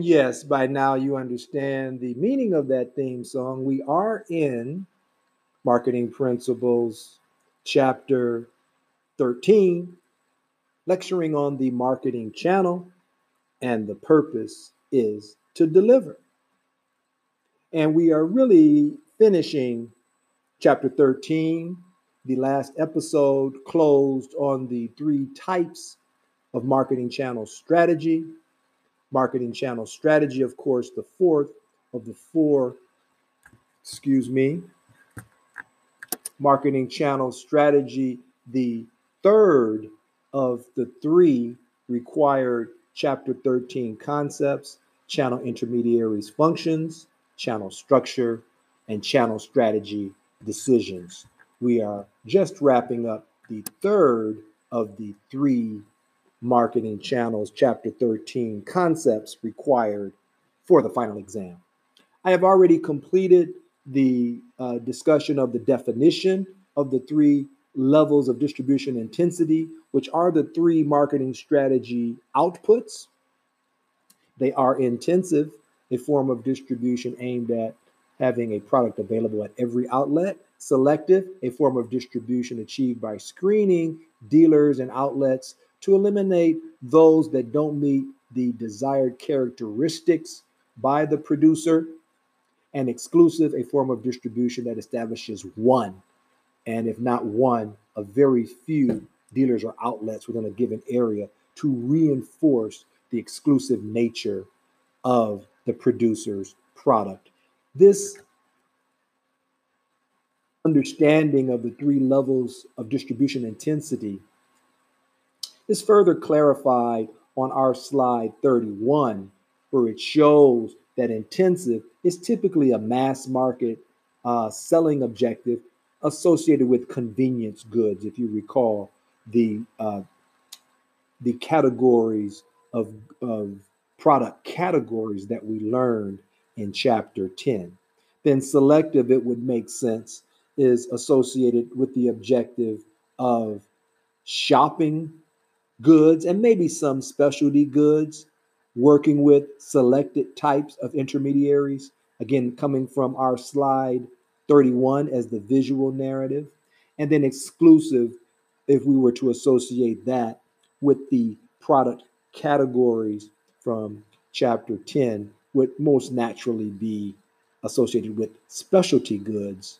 And yes, by now you understand the meaning of that theme song. We are in Marketing Principles, chapter 13, lecturing on the marketing channel, and the purpose is to deliver. And we are really finishing chapter 13. The last episode closed on the three types of marketing channel strategy marketing channel strategy, of course, the fourth of the four, excuse me, marketing channel strategy, the third of the three required chapter 13 concepts channel intermediaries functions, channel structure, and channel strategy decisions. We are just wrapping up the third of the three Marketing Channels, Chapter 13 Concepts Required for the Final Exam. I have already completed the uh, discussion of the definition of the three levels of distribution intensity, which are the three marketing strategy outputs. They are intensive, a form of distribution aimed at having a product available at every outlet. Selective, a form of distribution achieved by screening dealers and outlets to eliminate those that don't meet the desired characteristics by the producer, and exclusive, a form of distribution that establishes one, and if not one, a very few dealers or outlets within a given area to reinforce the exclusive nature of the producer's product. This understanding of the three levels of distribution intensity is further clarified on our slide 31, where it shows that intensive is typically a mass market uh, selling objective associated with convenience goods. If you recall the uh, the categories of, of product categories that we learned in chapter 10. Then selective, it would make sense, is associated with the objective of shopping goods and maybe some specialty goods, working with selected types of intermediaries. Again, coming from our slide 31 as the visual narrative, and then exclusive if we were to associate that with the product categories from chapter 10 would most naturally be associated with specialty goods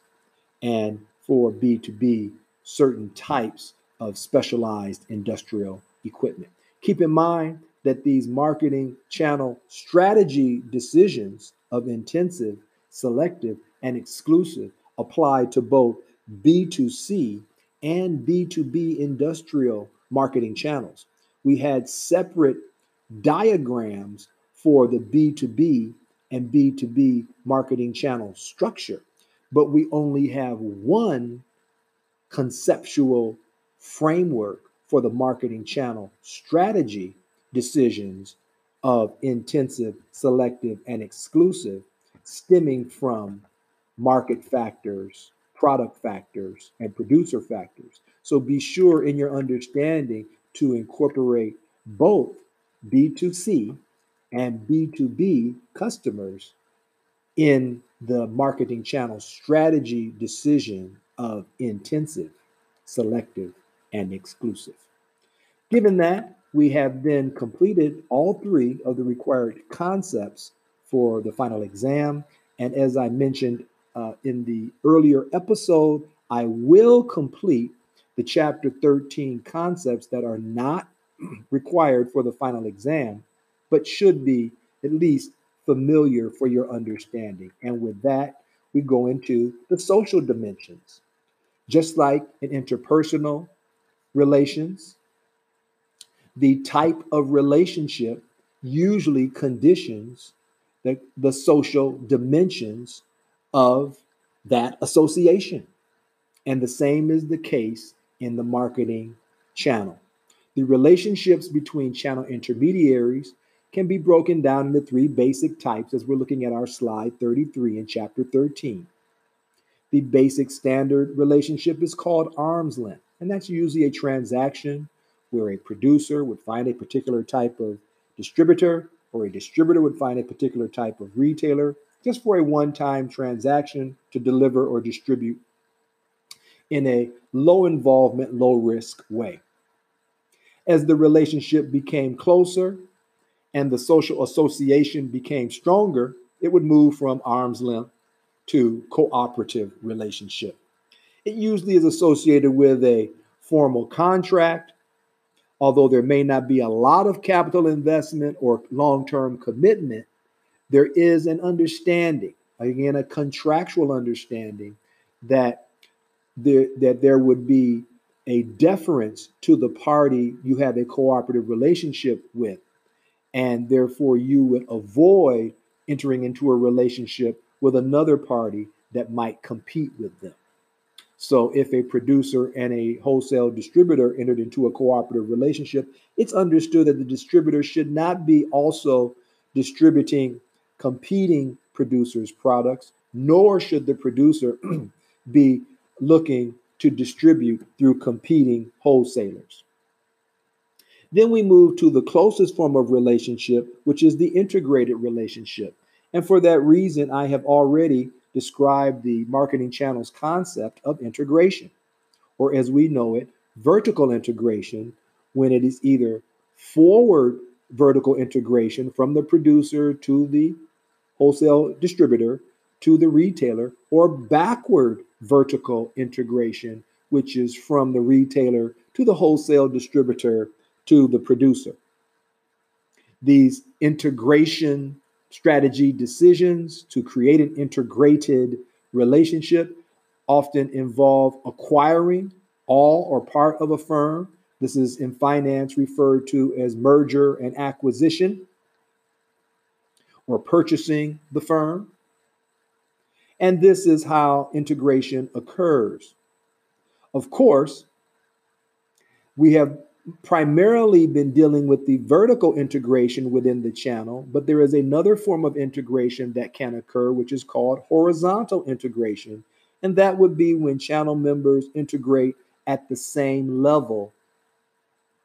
and for B2B certain types of specialized industrial equipment. Keep in mind that these marketing channel strategy decisions of intensive, selective, and exclusive apply to both B2C and B2B industrial marketing channels. We had separate diagrams for the B2B and B2B marketing channel structure, but we only have one conceptual framework for the marketing channel strategy decisions of intensive, selective, and exclusive stemming from market factors, product factors, and producer factors. So be sure in your understanding to incorporate both B2C and B2B customers in the marketing channel strategy decision of intensive, selective, and exclusive. Given that, we have then completed all three of the required concepts for the final exam. And as I mentioned uh, in the earlier episode, I will complete the chapter 13 concepts that are not required for the final exam, but should be at least familiar for your understanding. And with that, we go into the social dimensions. Just like in interpersonal relations, the type of relationship usually conditions the, the social dimensions of that association. And the same is the case in the marketing channel. The relationships between channel intermediaries can be broken down into three basic types as we're looking at our slide 33 in chapter 13. The basic standard relationship is called arm's length, and that's usually a transaction where a producer would find a particular type of distributor or a distributor would find a particular type of retailer just for a one time transaction to deliver or distribute in a low involvement, low risk way. As the relationship became closer and the social association became stronger, it would move from arm's length to cooperative relationship. It usually is associated with a formal contract, although there may not be a lot of capital investment or long term commitment, there is an understanding, again, a contractual understanding that there, that there would be a deference to the party you have a cooperative relationship with. And therefore, you would avoid entering into a relationship with another party that might compete with them. So, if a producer and a wholesale distributor entered into a cooperative relationship, it's understood that the distributor should not be also distributing competing producers' products, nor should the producer be looking to distribute through competing wholesalers. Then we move to the closest form of relationship, which is the integrated relationship. And for that reason, I have already describe the marketing channels concept of integration, or as we know it, vertical integration, when it is either forward vertical integration from the producer to the wholesale distributor to the retailer, or backward vertical integration, which is from the retailer to the wholesale distributor to the producer. These integration strategy decisions to create an integrated relationship often involve acquiring all or part of a firm. This is in finance referred to as merger and acquisition or purchasing the firm. And this is how integration occurs. Of course, we have primarily been dealing with the vertical integration within the channel, but there is another form of integration that can occur, which is called horizontal integration. And that would be when channel members integrate at the same level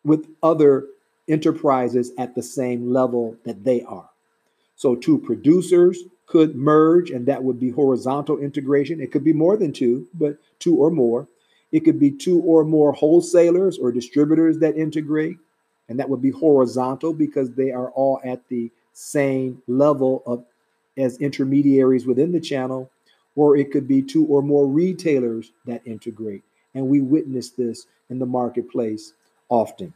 with other enterprises at the same level that they are. So, two producers could merge, and that would be horizontal integration. It could be more than two, but two or more. It could be two or more wholesalers or distributors that integrate, and that would be horizontal because they are all at the same level of as intermediaries within the channel, or it could be two or more retailers that integrate. And we witness this in the marketplace often.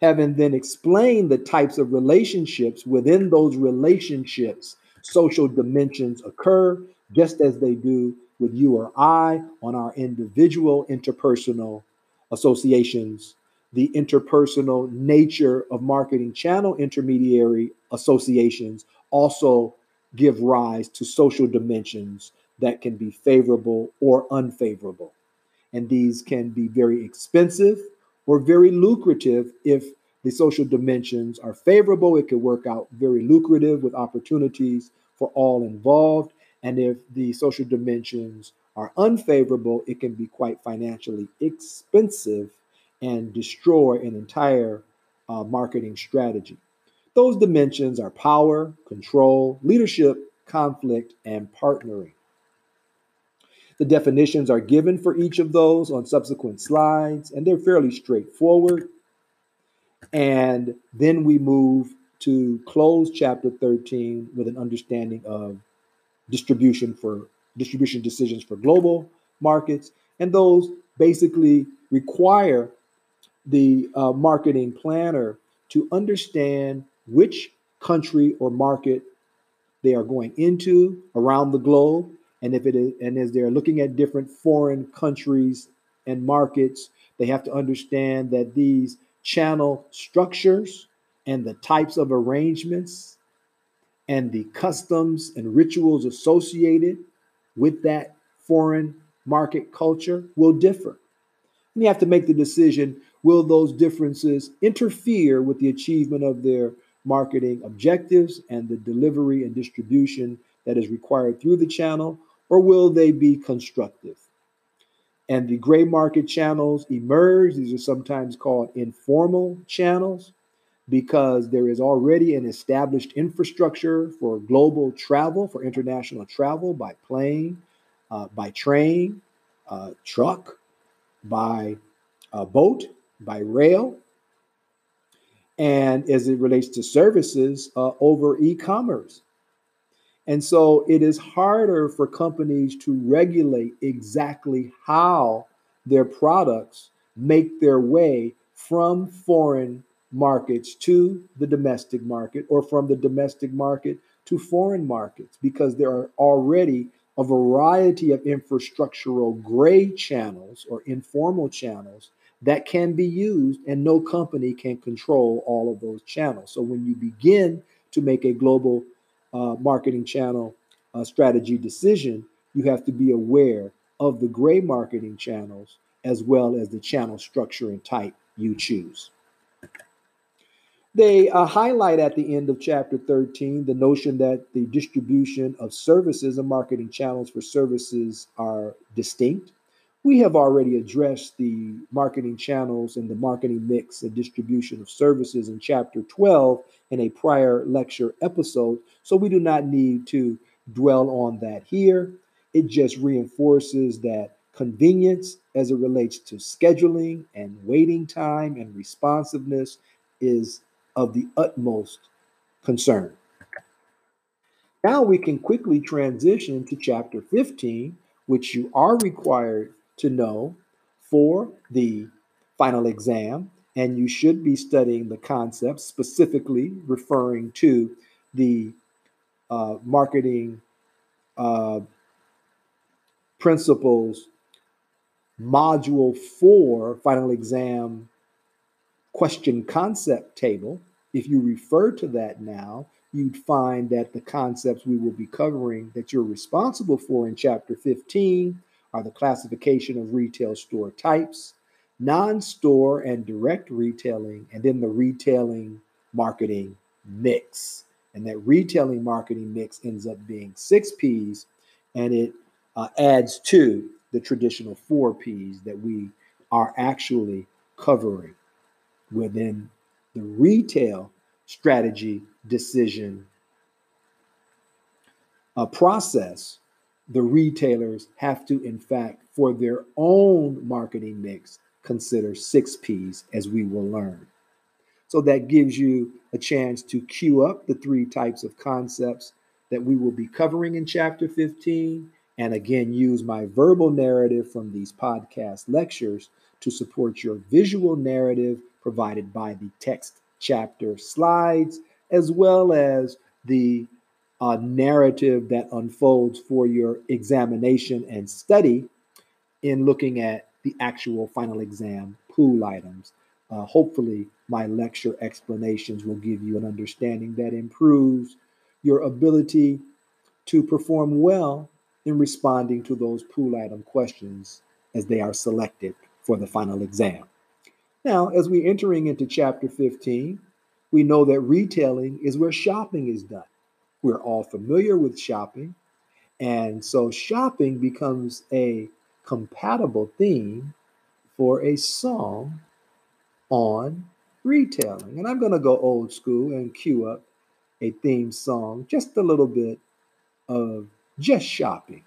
Having then explained the types of relationships within those relationships, social dimensions occur just as they do with you or I on our individual interpersonal associations, the interpersonal nature of marketing channel intermediary associations also give rise to social dimensions that can be favorable or unfavorable. And these can be very expensive or very lucrative if the social dimensions are favorable. It could work out very lucrative with opportunities for all involved. And if the social dimensions are unfavorable, it can be quite financially expensive and destroy an entire uh, marketing strategy. Those dimensions are power, control, leadership, conflict, and partnering. The definitions are given for each of those on subsequent slides, and they're fairly straightforward. And then we move to close chapter 13 with an understanding of distribution for distribution decisions for global markets, and those basically require the uh, marketing planner to understand which country or market they are going into around the globe, and if it is, and as they're looking at different foreign countries and markets, they have to understand that these channel structures and the types of arrangements and the customs and rituals associated with that foreign market culture will differ. And you have to make the decision will those differences interfere with the achievement of their marketing objectives and the delivery and distribution that is required through the channel, or will they be constructive? And the gray market channels emerge. These are sometimes called informal channels because there is already an established infrastructure for global travel, for international travel by plane, uh, by train, uh, truck, by uh, boat, by rail, and as it relates to services uh, over e commerce. And so it is harder for companies to regulate exactly how their products make their way from foreign markets to the domestic market or from the domestic market to foreign markets because there are already a variety of infrastructural gray channels or informal channels that can be used, and no company can control all of those channels. So when you begin to make a global uh, marketing channel uh, strategy decision, you have to be aware of the gray marketing channels as well as the channel structure and type you choose. They uh, highlight at the end of chapter 13 the notion that the distribution of services and marketing channels for services are distinct. We have already addressed the marketing channels and the marketing mix and distribution of services in chapter 12 in a prior lecture episode, so we do not need to dwell on that here. It just reinforces that convenience as it relates to scheduling and waiting time and responsiveness is of the utmost concern. Now we can quickly transition to chapter 15, which you are required to know for the final exam, and you should be studying the concepts, specifically referring to the uh, marketing uh, principles module four final exam question concept table, if you refer to that now, you'd find that the concepts we will be covering that you're responsible for in chapter 15 are the classification of retail store types, non store and direct retailing, and then the retailing marketing mix. And that retailing marketing mix ends up being six P's and it uh, adds to the traditional four P's that we are actually covering within the retail strategy decision a process, the retailers have to, in fact, for their own marketing mix, consider six P's, as we will learn. So that gives you a chance to queue up the three types of concepts that we will be covering in chapter 15. And again, use my verbal narrative from these podcast lectures to support your visual narrative provided by the text chapter slides, as well as the uh, narrative that unfolds for your examination and study in looking at the actual final exam pool items. Uh, hopefully, my lecture explanations will give you an understanding that improves your ability to perform well in responding to those pool item questions as they are selected for the final exam. Now, as we're entering into chapter 15, we know that retailing is where shopping is done. We're all familiar with shopping. And so shopping becomes a compatible theme for a song on retailing. And I'm going to go old school and cue up a theme song, just a little bit of just shopping.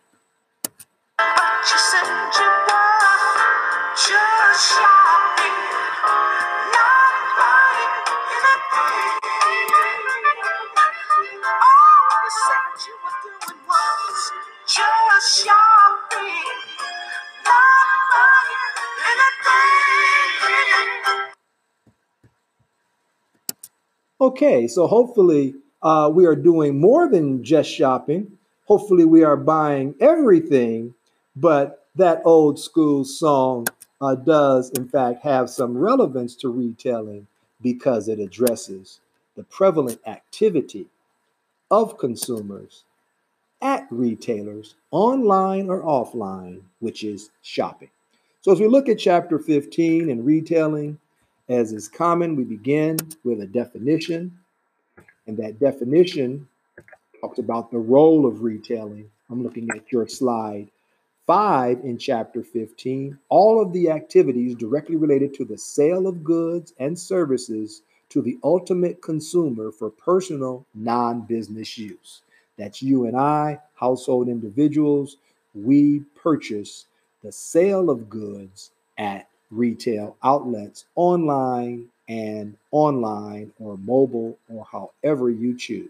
Okay, so hopefully uh, we are doing more than just shopping. Hopefully, we are buying everything, but that old school song uh, does, in fact, have some relevance to retailing because it addresses the prevalent activity of consumers at retailers, online or offline, which is shopping. So, as we look at chapter 15 and retailing, as is common, we begin with a definition, and that definition talks about the role of retailing. I'm looking at your slide five in chapter 15. All of the activities directly related to the sale of goods and services to the ultimate consumer for personal non business use. That's you and I, household individuals. We purchase the sale of goods at retail outlets online and online or mobile or however you choose.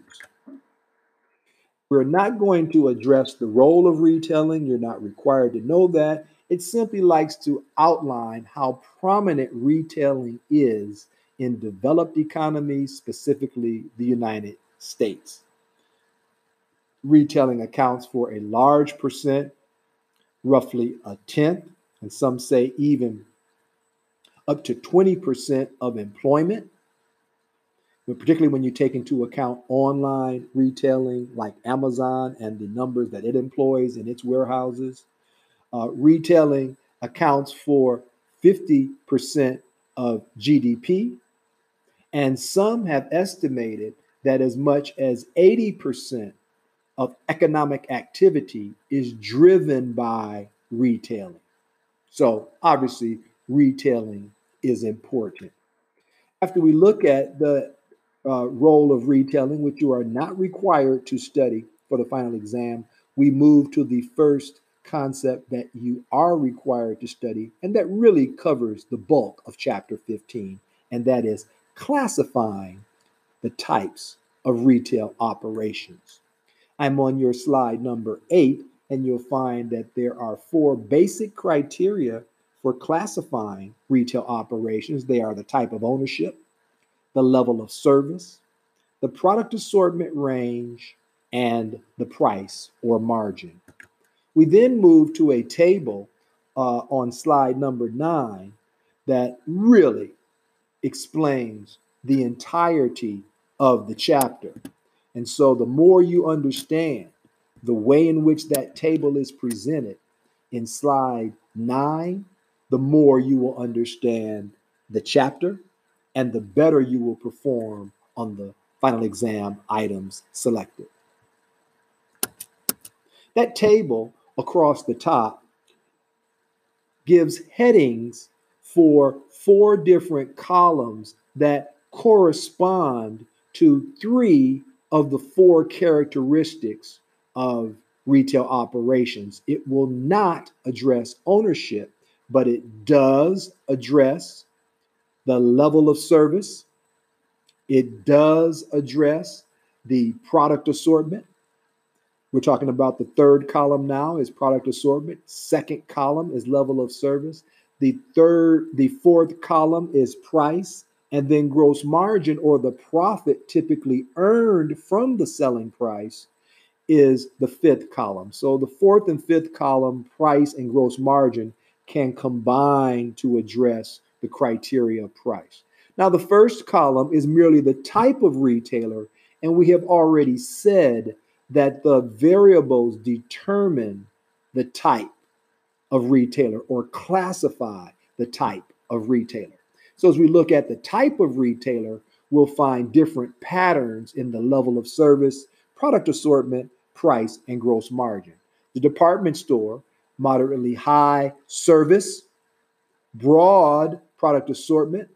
We're not going to address the role of retailing. You're not required to know that. It simply likes to outline how prominent retailing is in developed economies, specifically the United States. Retailing accounts for a large percent, roughly a tenth, and some say even up to 20% of employment, but particularly when you take into account online retailing like Amazon and the numbers that it employs in its warehouses. Uh, retailing accounts for 50% of GDP, and some have estimated that as much as 80% of economic activity is driven by retailing. So, obviously, retailing is important. After we look at the uh, role of retailing, which you are not required to study for the final exam, we move to the first concept that you are required to study, and that really covers the bulk of chapter 15, and that is classifying the types of retail operations. I'm on your slide number eight, and you'll find that there are four basic criteria for classifying retail operations. They are the type of ownership, the level of service, the product assortment range, and the price or margin. We then move to a table uh, on slide number nine that really explains the entirety of the chapter. And so, the more you understand the way in which that table is presented in slide nine the more you will understand the chapter and the better you will perform on the final exam items selected. That table across the top gives headings for four different columns that correspond to three of the four characteristics of retail operations. It will not address ownership but it does address the level of service. It does address the product assortment. We're talking about the third column now is product assortment. Second column is level of service. The third, the fourth column is price, and then gross margin or the profit typically earned from the selling price is the fifth column. So the fourth and fifth column, price and gross margin, can combine to address the criteria of price. Now, the first column is merely the type of retailer, and we have already said that the variables determine the type of retailer or classify the type of retailer. So, as we look at the type of retailer, we'll find different patterns in the level of service, product assortment, price, and gross margin. The department store moderately high service, broad product assortment,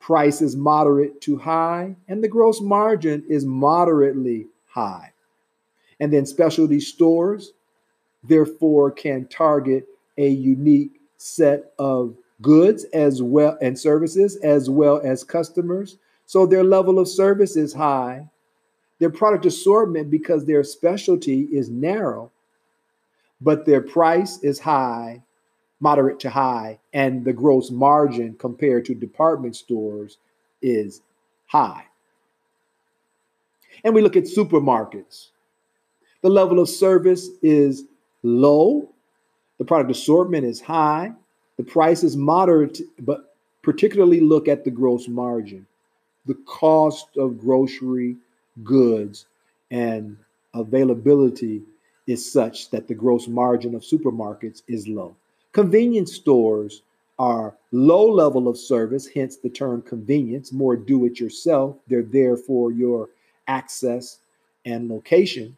price is moderate to high, and the gross margin is moderately high. And then specialty stores, therefore, can target a unique set of goods as well and services as well as customers. So their level of service is high. Their product assortment, because their specialty is narrow, but their price is high, moderate to high, and the gross margin compared to department stores is high. And we look at supermarkets. The level of service is low, the product assortment is high, the price is moderate, but particularly look at the gross margin, the cost of grocery goods and availability is such that the gross margin of supermarkets is low. Convenience stores are low level of service, hence the term convenience, more do it yourself. They're there for your access and location.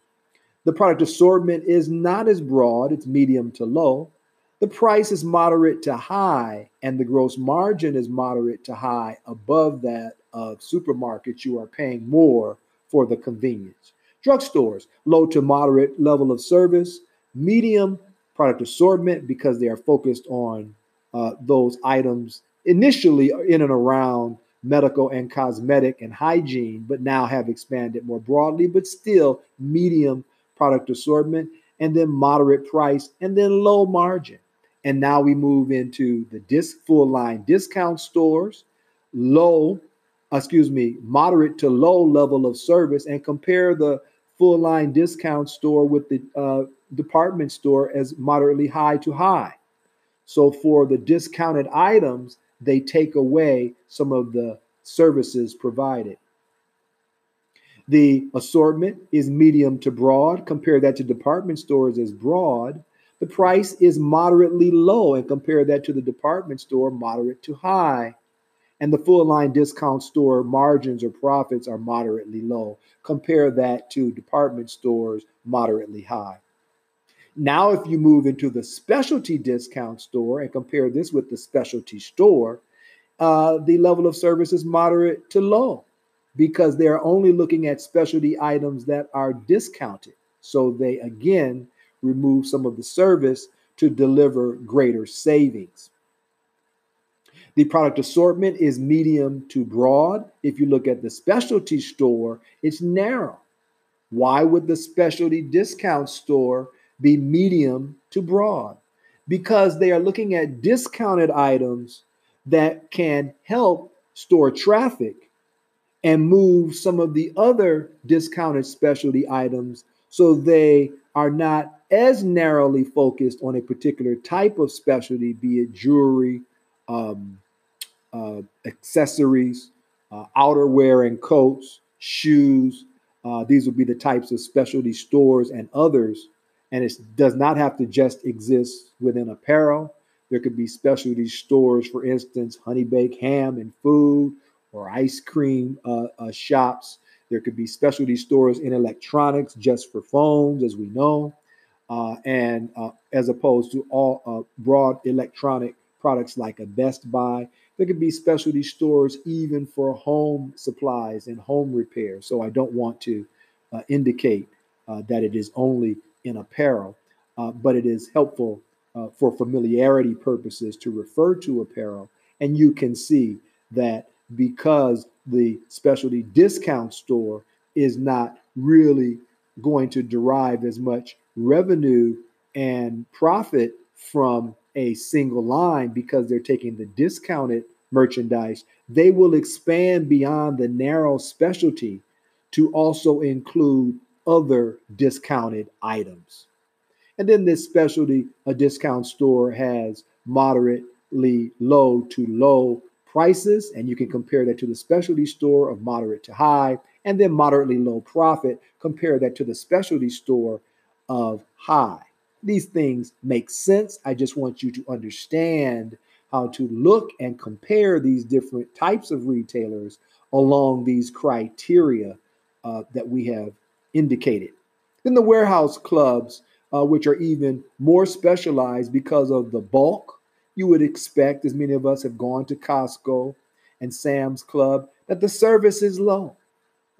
The product assortment is not as broad, it's medium to low. The price is moderate to high, and the gross margin is moderate to high above that of supermarkets, you are paying more for the convenience. Drugstores, low to moderate level of service, medium product assortment because they are focused on uh, those items initially in and around medical and cosmetic and hygiene, but now have expanded more broadly, but still medium product assortment, and then moderate price, and then low margin. And now we move into the disc full line discount stores, low, excuse me, moderate to low level of service, and compare the full line discount store with the uh, department store as moderately high to high. So for the discounted items, they take away some of the services provided. The assortment is medium to broad. Compare that to department stores as broad. The price is moderately low, and compare that to the department store, moderate to high. And the full line discount store margins or profits are moderately low. Compare that to department stores, moderately high. Now, if you move into the specialty discount store and compare this with the specialty store, uh, the level of service is moderate to low because they are only looking at specialty items that are discounted. So they again remove some of the service to deliver greater savings. The product assortment is medium to broad. If you look at the specialty store, it's narrow. Why would the specialty discount store be medium to broad? Because they are looking at discounted items that can help store traffic and move some of the other discounted specialty items so they are not as narrowly focused on a particular type of specialty, be it jewelry, um, uh, accessories, uh, outerwear and coats, shoes. Uh, these would be the types of specialty stores and others. And it does not have to just exist within apparel. There could be specialty stores, for instance, honey baked ham and food, or ice cream uh, uh, shops. There could be specialty stores in electronics just for phones, as we know, uh, and uh, as opposed to all uh, broad electronic products like a Best Buy. There could be specialty stores even for home supplies and home repair. So I don't want to uh, indicate that it is only in apparel, but it is helpful uh, for familiarity purposes to refer to apparel. And you can see that because the specialty discount store is not really going to derive as much revenue and profit from a single line because they're taking the discounted merchandise, they will expand beyond the narrow specialty to also include other discounted items. And then this specialty, a discount store has moderately low to low prices, and you can compare that to the specialty store of moderate to high, and then moderately low profit, compare that to the specialty store of high. These things make sense. I just want you to understand how to look and compare these different types of retailers along these criteria uh, that we have indicated. Then the warehouse clubs uh, which are even more specialized because of the bulk. You would expect, as many of us have gone to Costco and Sam's Club, that the service is low.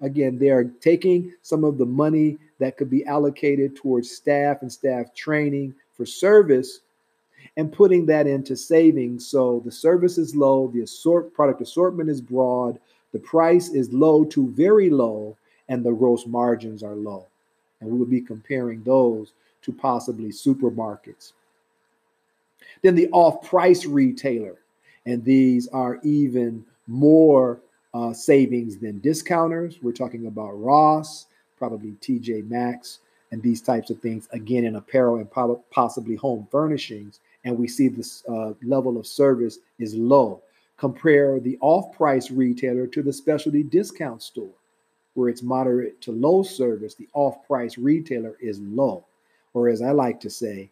Again, they are taking some of the money that could be allocated towards staff and staff training for service and putting that into savings. So the service is low, the assort product assortment is broad, the price is low to very low, and the gross margins are low. And we will be comparing those to possibly supermarkets. Then the off price retailer, and these are even more uh, savings than discounters. We're talking about Ross, probably TJ Maxx, and these types of things, again, in apparel and possibly home furnishings. And we see this uh, level of service is low. Compare the off price retailer to the specialty discount store, where it's moderate to low service. The off price retailer is low or as I like to say,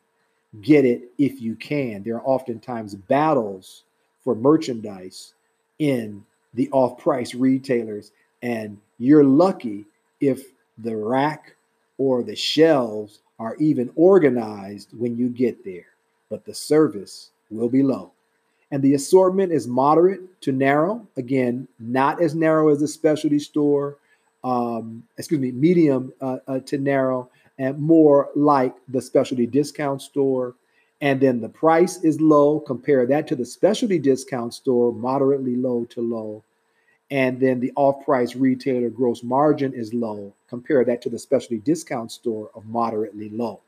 get it if you can. There are oftentimes battles for merchandise in the off price retailers, and you're lucky if the rack or the shelves are even organized when you get there, but the service will be low. And the assortment is moderate to narrow. Again, not as narrow as a specialty store, um, excuse me, medium uh, uh, to narrow, and more like the specialty discount store. And then the price is low. Compare that to the specialty discount store, moderately low to low. And then the off price retailer gross margin is low. Compare that to the specialty discount store of moderately low.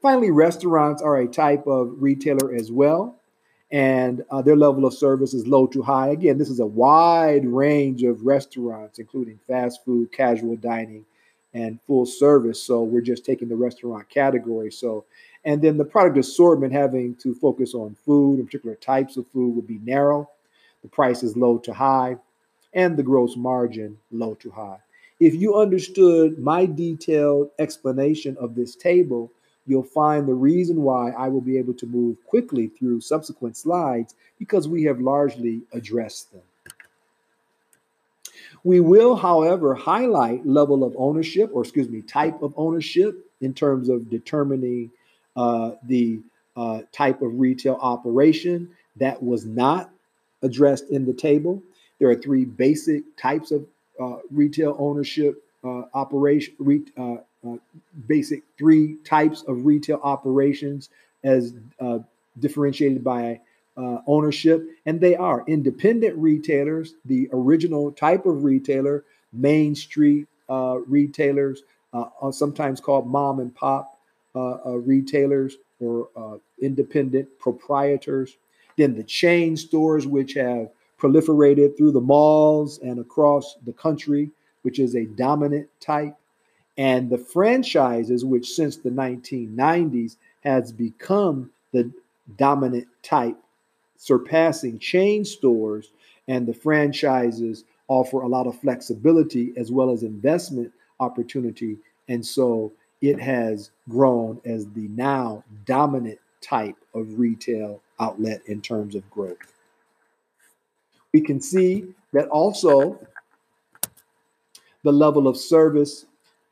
Finally, restaurants are a type of retailer as well, and uh, their level of service is low to high. Again, this is a wide range of restaurants, including fast food, casual dining, and full service. So we're just taking the restaurant category. So, and then the product assortment having to focus on food and particular types of food would be narrow. The price is low to high, and the gross margin low to high. If you understood my detailed explanation of this table, you'll find the reason why I will be able to move quickly through subsequent slides because we have largely addressed them. We will, however, highlight level of ownership, or excuse me, type of ownership in terms of determining uh, the uh, type of retail operation that was not addressed in the table. There are three basic types of uh, retail ownership uh, operation, re, uh, uh, basic three types of retail operations as differentiated by uh, ownership, and they are independent retailers, the original type of retailer, Main Street uh, retailers, uh, sometimes called mom and pop retailers or independent proprietors. Then the chain stores, which have proliferated through the malls and across the country, which is a dominant type and the franchises, which since the 1990s has become the dominant type, surpassing chain stores, and the franchises offer a lot of flexibility as well as investment opportunity. And so it has grown as the now dominant type of retail outlet in terms of growth. We can see that also the level of service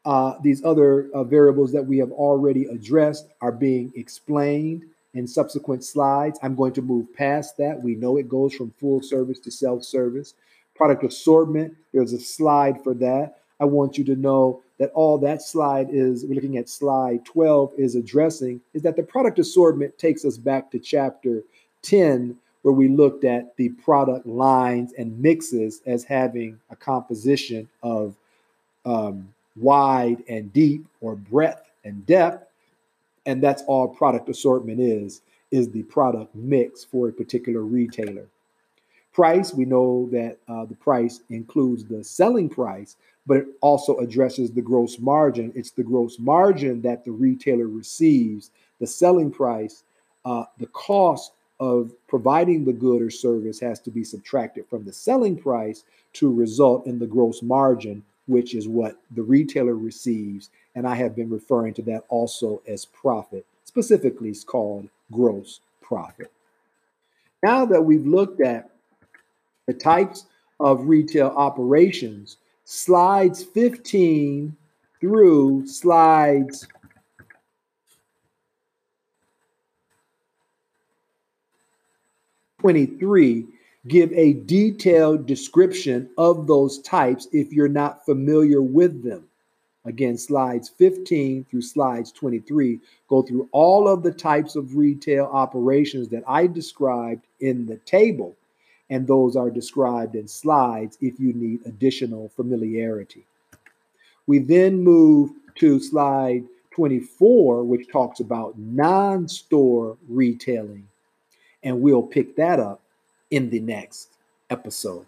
uh, these other uh, variables that we have already addressed are being explained in subsequent slides. I'm going to move past that. We know it goes from full service to self service. Product assortment, there's a slide for that. I want you to know that all that slide is, we're looking at slide 12, is addressing is that the product assortment takes us back to chapter 10, where we looked at the product lines and mixes as having a composition of um, wide and deep or breadth and depth and that's all product assortment is is the product mix for a particular retailer price we know that uh, the price includes the selling price but it also addresses the gross margin it's the gross margin that the retailer receives the selling price uh, the cost of providing the good or service has to be subtracted from the selling price to result in the gross margin which is what the retailer receives. And I have been referring to that also as profit. Specifically, it's called gross profit. Now that we've looked at the types of retail operations, slides 15 through slides 23 give a detailed description of those types if you're not familiar with them. Again, slides 15 through slides 23 go through all of the types of retail operations that I described in the table, and those are described in slides if you need additional familiarity. We then move to slide 24, which talks about non store retailing, and we'll pick that up in the next episode.